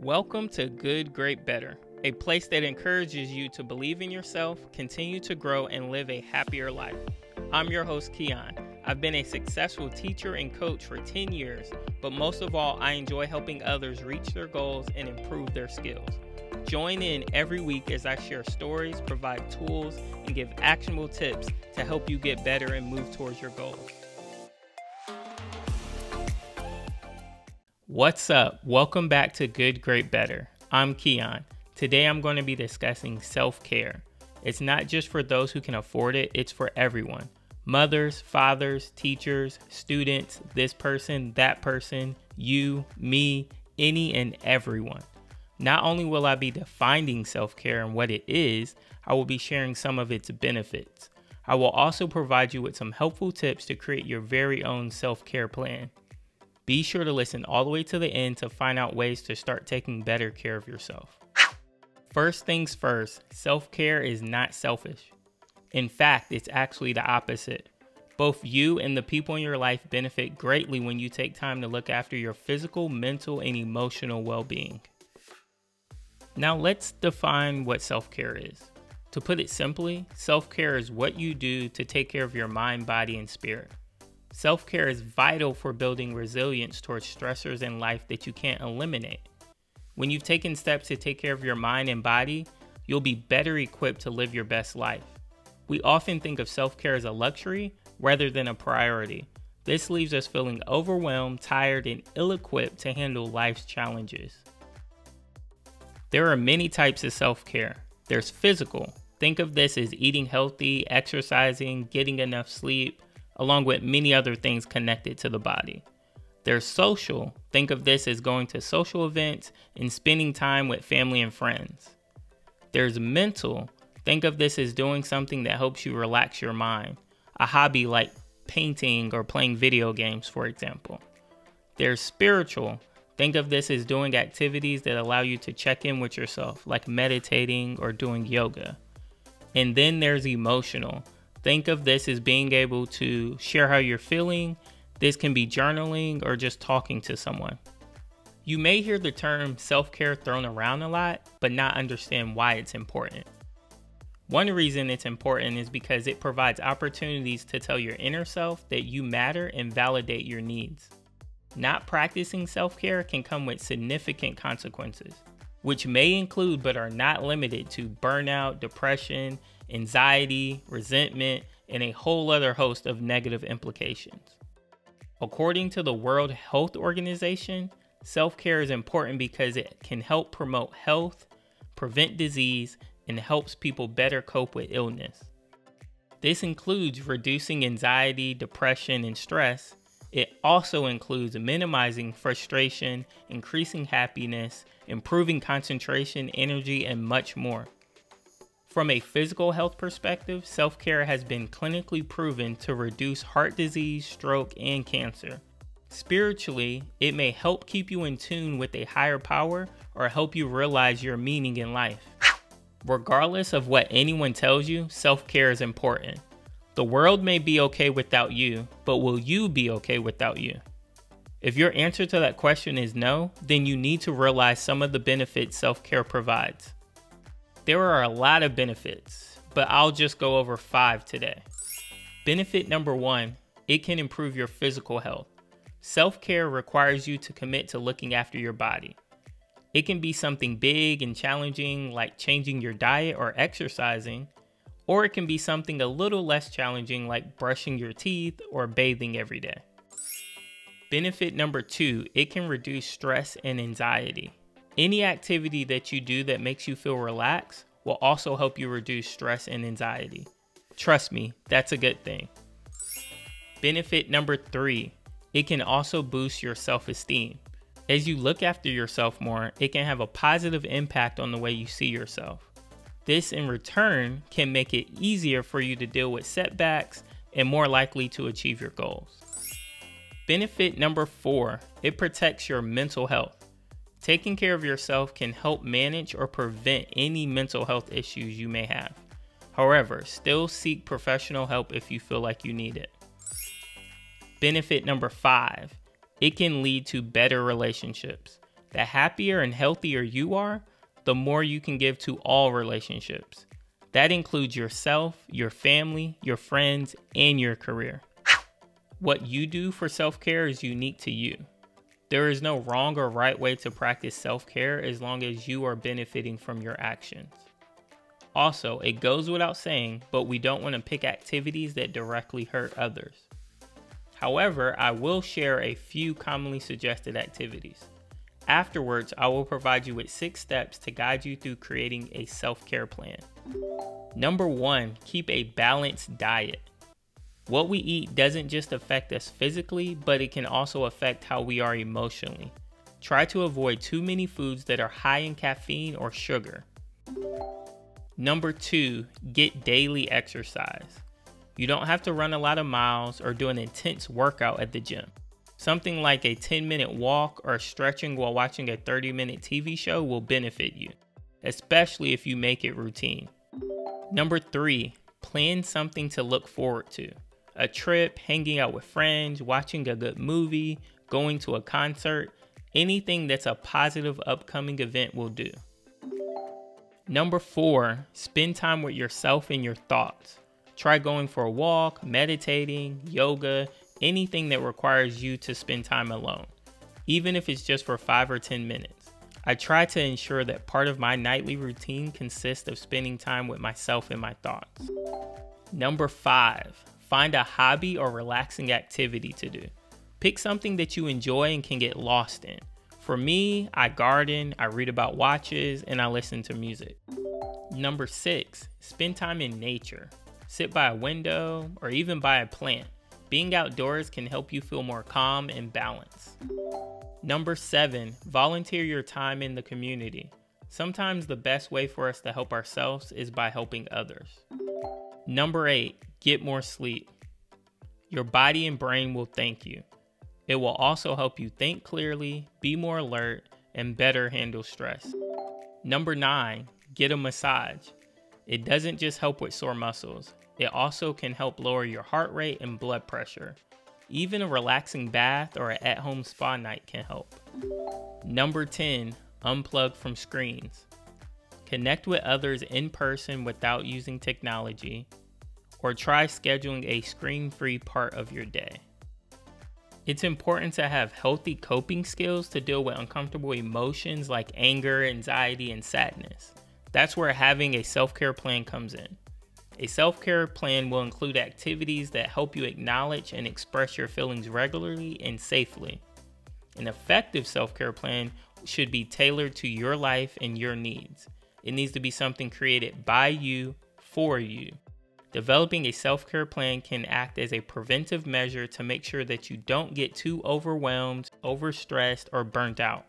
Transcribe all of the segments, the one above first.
Welcome to Good, Great, Better, a place that encourages you to believe in yourself, continue to grow, and live a happier life. I'm your host, Keon. I've been a successful teacher and coach for 10 years, but most of all, I enjoy helping others reach their goals and improve their skills. Join in every week as I share stories, provide tools, and give actionable tips to help you get better and move towards your goals. What's up? Welcome back to Good, Great, Better. I'm Keon. Today I'm going to be discussing self care. It's not just for those who can afford it, it's for everyone mothers, fathers, teachers, students, this person, that person, you, me, any and everyone. Not only will I be defining self care and what it is, I will be sharing some of its benefits. I will also provide you with some helpful tips to create your very own self care plan. Be sure to listen all the way to the end to find out ways to start taking better care of yourself. First things first, self care is not selfish. In fact, it's actually the opposite. Both you and the people in your life benefit greatly when you take time to look after your physical, mental, and emotional well being. Now, let's define what self care is. To put it simply, self care is what you do to take care of your mind, body, and spirit. Self care is vital for building resilience towards stressors in life that you can't eliminate. When you've taken steps to take care of your mind and body, you'll be better equipped to live your best life. We often think of self care as a luxury rather than a priority. This leaves us feeling overwhelmed, tired, and ill equipped to handle life's challenges. There are many types of self care. There's physical. Think of this as eating healthy, exercising, getting enough sleep, along with many other things connected to the body. There's social. Think of this as going to social events and spending time with family and friends. There's mental. Think of this as doing something that helps you relax your mind, a hobby like painting or playing video games, for example. There's spiritual. Think of this as doing activities that allow you to check in with yourself, like meditating or doing yoga. And then there's emotional. Think of this as being able to share how you're feeling. This can be journaling or just talking to someone. You may hear the term self care thrown around a lot, but not understand why it's important. One reason it's important is because it provides opportunities to tell your inner self that you matter and validate your needs. Not practicing self care can come with significant consequences, which may include but are not limited to burnout, depression, anxiety, resentment, and a whole other host of negative implications. According to the World Health Organization, self care is important because it can help promote health, prevent disease, and helps people better cope with illness. This includes reducing anxiety, depression, and stress. It also includes minimizing frustration, increasing happiness, improving concentration, energy, and much more. From a physical health perspective, self care has been clinically proven to reduce heart disease, stroke, and cancer. Spiritually, it may help keep you in tune with a higher power or help you realize your meaning in life. Regardless of what anyone tells you, self care is important. The world may be okay without you, but will you be okay without you? If your answer to that question is no, then you need to realize some of the benefits self care provides. There are a lot of benefits, but I'll just go over five today. Benefit number one it can improve your physical health. Self care requires you to commit to looking after your body. It can be something big and challenging, like changing your diet or exercising, or it can be something a little less challenging, like brushing your teeth or bathing every day. Benefit number two it can reduce stress and anxiety. Any activity that you do that makes you feel relaxed will also help you reduce stress and anxiety. Trust me, that's a good thing. Benefit number three it can also boost your self esteem. As you look after yourself more, it can have a positive impact on the way you see yourself. This, in return, can make it easier for you to deal with setbacks and more likely to achieve your goals. Benefit number four it protects your mental health. Taking care of yourself can help manage or prevent any mental health issues you may have. However, still seek professional help if you feel like you need it. Benefit number five it can lead to better relationships. The happier and healthier you are, the more you can give to all relationships. That includes yourself, your family, your friends, and your career. What you do for self care is unique to you. There is no wrong or right way to practice self care as long as you are benefiting from your actions. Also, it goes without saying, but we don't want to pick activities that directly hurt others. However, I will share a few commonly suggested activities. Afterwards, I will provide you with six steps to guide you through creating a self care plan. Number one, keep a balanced diet. What we eat doesn't just affect us physically, but it can also affect how we are emotionally. Try to avoid too many foods that are high in caffeine or sugar. Number two, get daily exercise. You don't have to run a lot of miles or do an intense workout at the gym. Something like a 10 minute walk or stretching while watching a 30 minute TV show will benefit you, especially if you make it routine. Number three, plan something to look forward to. A trip, hanging out with friends, watching a good movie, going to a concert, anything that's a positive upcoming event will do. Number four, spend time with yourself and your thoughts. Try going for a walk, meditating, yoga, anything that requires you to spend time alone, even if it's just for 5 or 10 minutes. I try to ensure that part of my nightly routine consists of spending time with myself and my thoughts. Number 5, find a hobby or relaxing activity to do. Pick something that you enjoy and can get lost in. For me, I garden, I read about watches, and I listen to music. Number six, spend time in nature. Sit by a window or even by a plant. Being outdoors can help you feel more calm and balanced. Number seven, volunteer your time in the community. Sometimes the best way for us to help ourselves is by helping others. Number eight, get more sleep. Your body and brain will thank you. It will also help you think clearly, be more alert, and better handle stress. Number nine, get a massage. It doesn't just help with sore muscles, it also can help lower your heart rate and blood pressure. Even a relaxing bath or an at home spa night can help. Number 10, unplug from screens. Connect with others in person without using technology, or try scheduling a screen free part of your day. It's important to have healthy coping skills to deal with uncomfortable emotions like anger, anxiety, and sadness. That's where having a self care plan comes in. A self care plan will include activities that help you acknowledge and express your feelings regularly and safely. An effective self care plan should be tailored to your life and your needs. It needs to be something created by you for you. Developing a self care plan can act as a preventive measure to make sure that you don't get too overwhelmed, overstressed, or burnt out.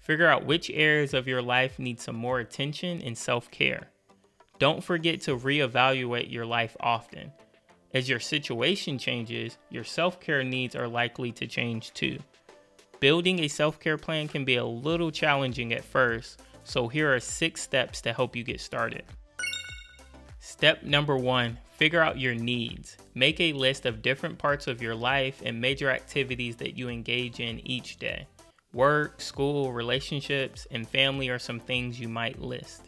Figure out which areas of your life need some more attention and self care. Don't forget to reevaluate your life often. As your situation changes, your self care needs are likely to change too. Building a self care plan can be a little challenging at first, so here are six steps to help you get started. Step number one figure out your needs. Make a list of different parts of your life and major activities that you engage in each day. Work, school, relationships, and family are some things you might list.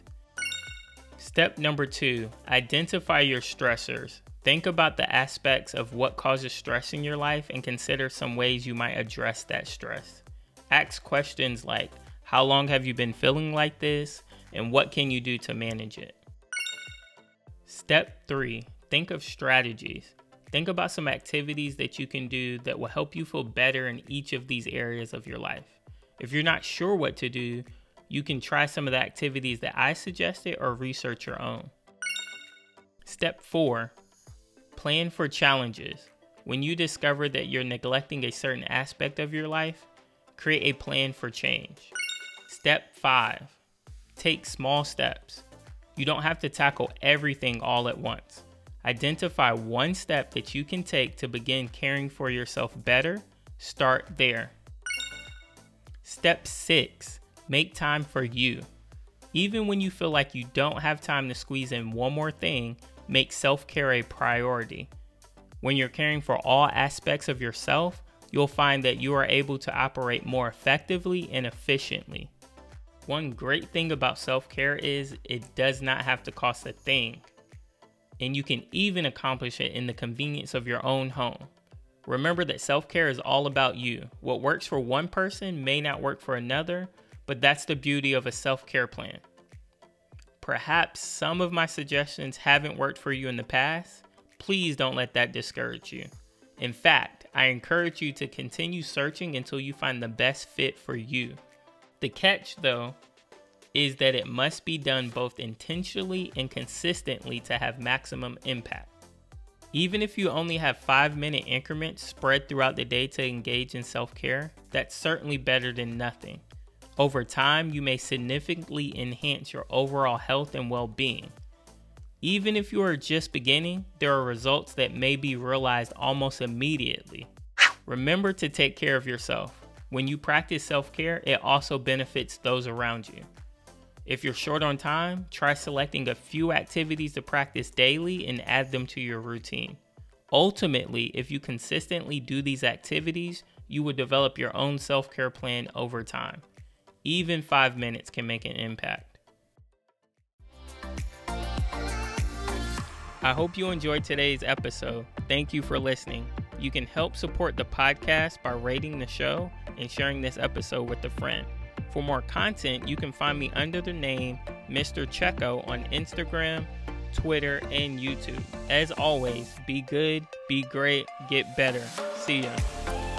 Step number two identify your stressors. Think about the aspects of what causes stress in your life and consider some ways you might address that stress. Ask questions like How long have you been feeling like this? And what can you do to manage it? Step three think of strategies. Think about some activities that you can do that will help you feel better in each of these areas of your life. If you're not sure what to do, you can try some of the activities that I suggested or research your own. Step 4 Plan for challenges. When you discover that you're neglecting a certain aspect of your life, create a plan for change. Step 5 Take small steps. You don't have to tackle everything all at once. Identify one step that you can take to begin caring for yourself better. Start there. Step 6 Make time for you. Even when you feel like you don't have time to squeeze in one more thing, make self care a priority. When you're caring for all aspects of yourself, you'll find that you are able to operate more effectively and efficiently. One great thing about self care is it does not have to cost a thing, and you can even accomplish it in the convenience of your own home. Remember that self care is all about you. What works for one person may not work for another, but that's the beauty of a self care plan. Perhaps some of my suggestions haven't worked for you in the past. Please don't let that discourage you. In fact, I encourage you to continue searching until you find the best fit for you. The catch, though, is that it must be done both intentionally and consistently to have maximum impact. Even if you only have five minute increments spread throughout the day to engage in self care, that's certainly better than nothing. Over time, you may significantly enhance your overall health and well being. Even if you are just beginning, there are results that may be realized almost immediately. Remember to take care of yourself. When you practice self care, it also benefits those around you. If you're short on time, try selecting a few activities to practice daily and add them to your routine. Ultimately, if you consistently do these activities, you will develop your own self care plan over time. Even five minutes can make an impact. I hope you enjoyed today's episode. Thank you for listening. You can help support the podcast by rating the show and sharing this episode with a friend. For more content, you can find me under the name Mr. Checo on Instagram, Twitter, and YouTube. As always, be good, be great, get better. See ya.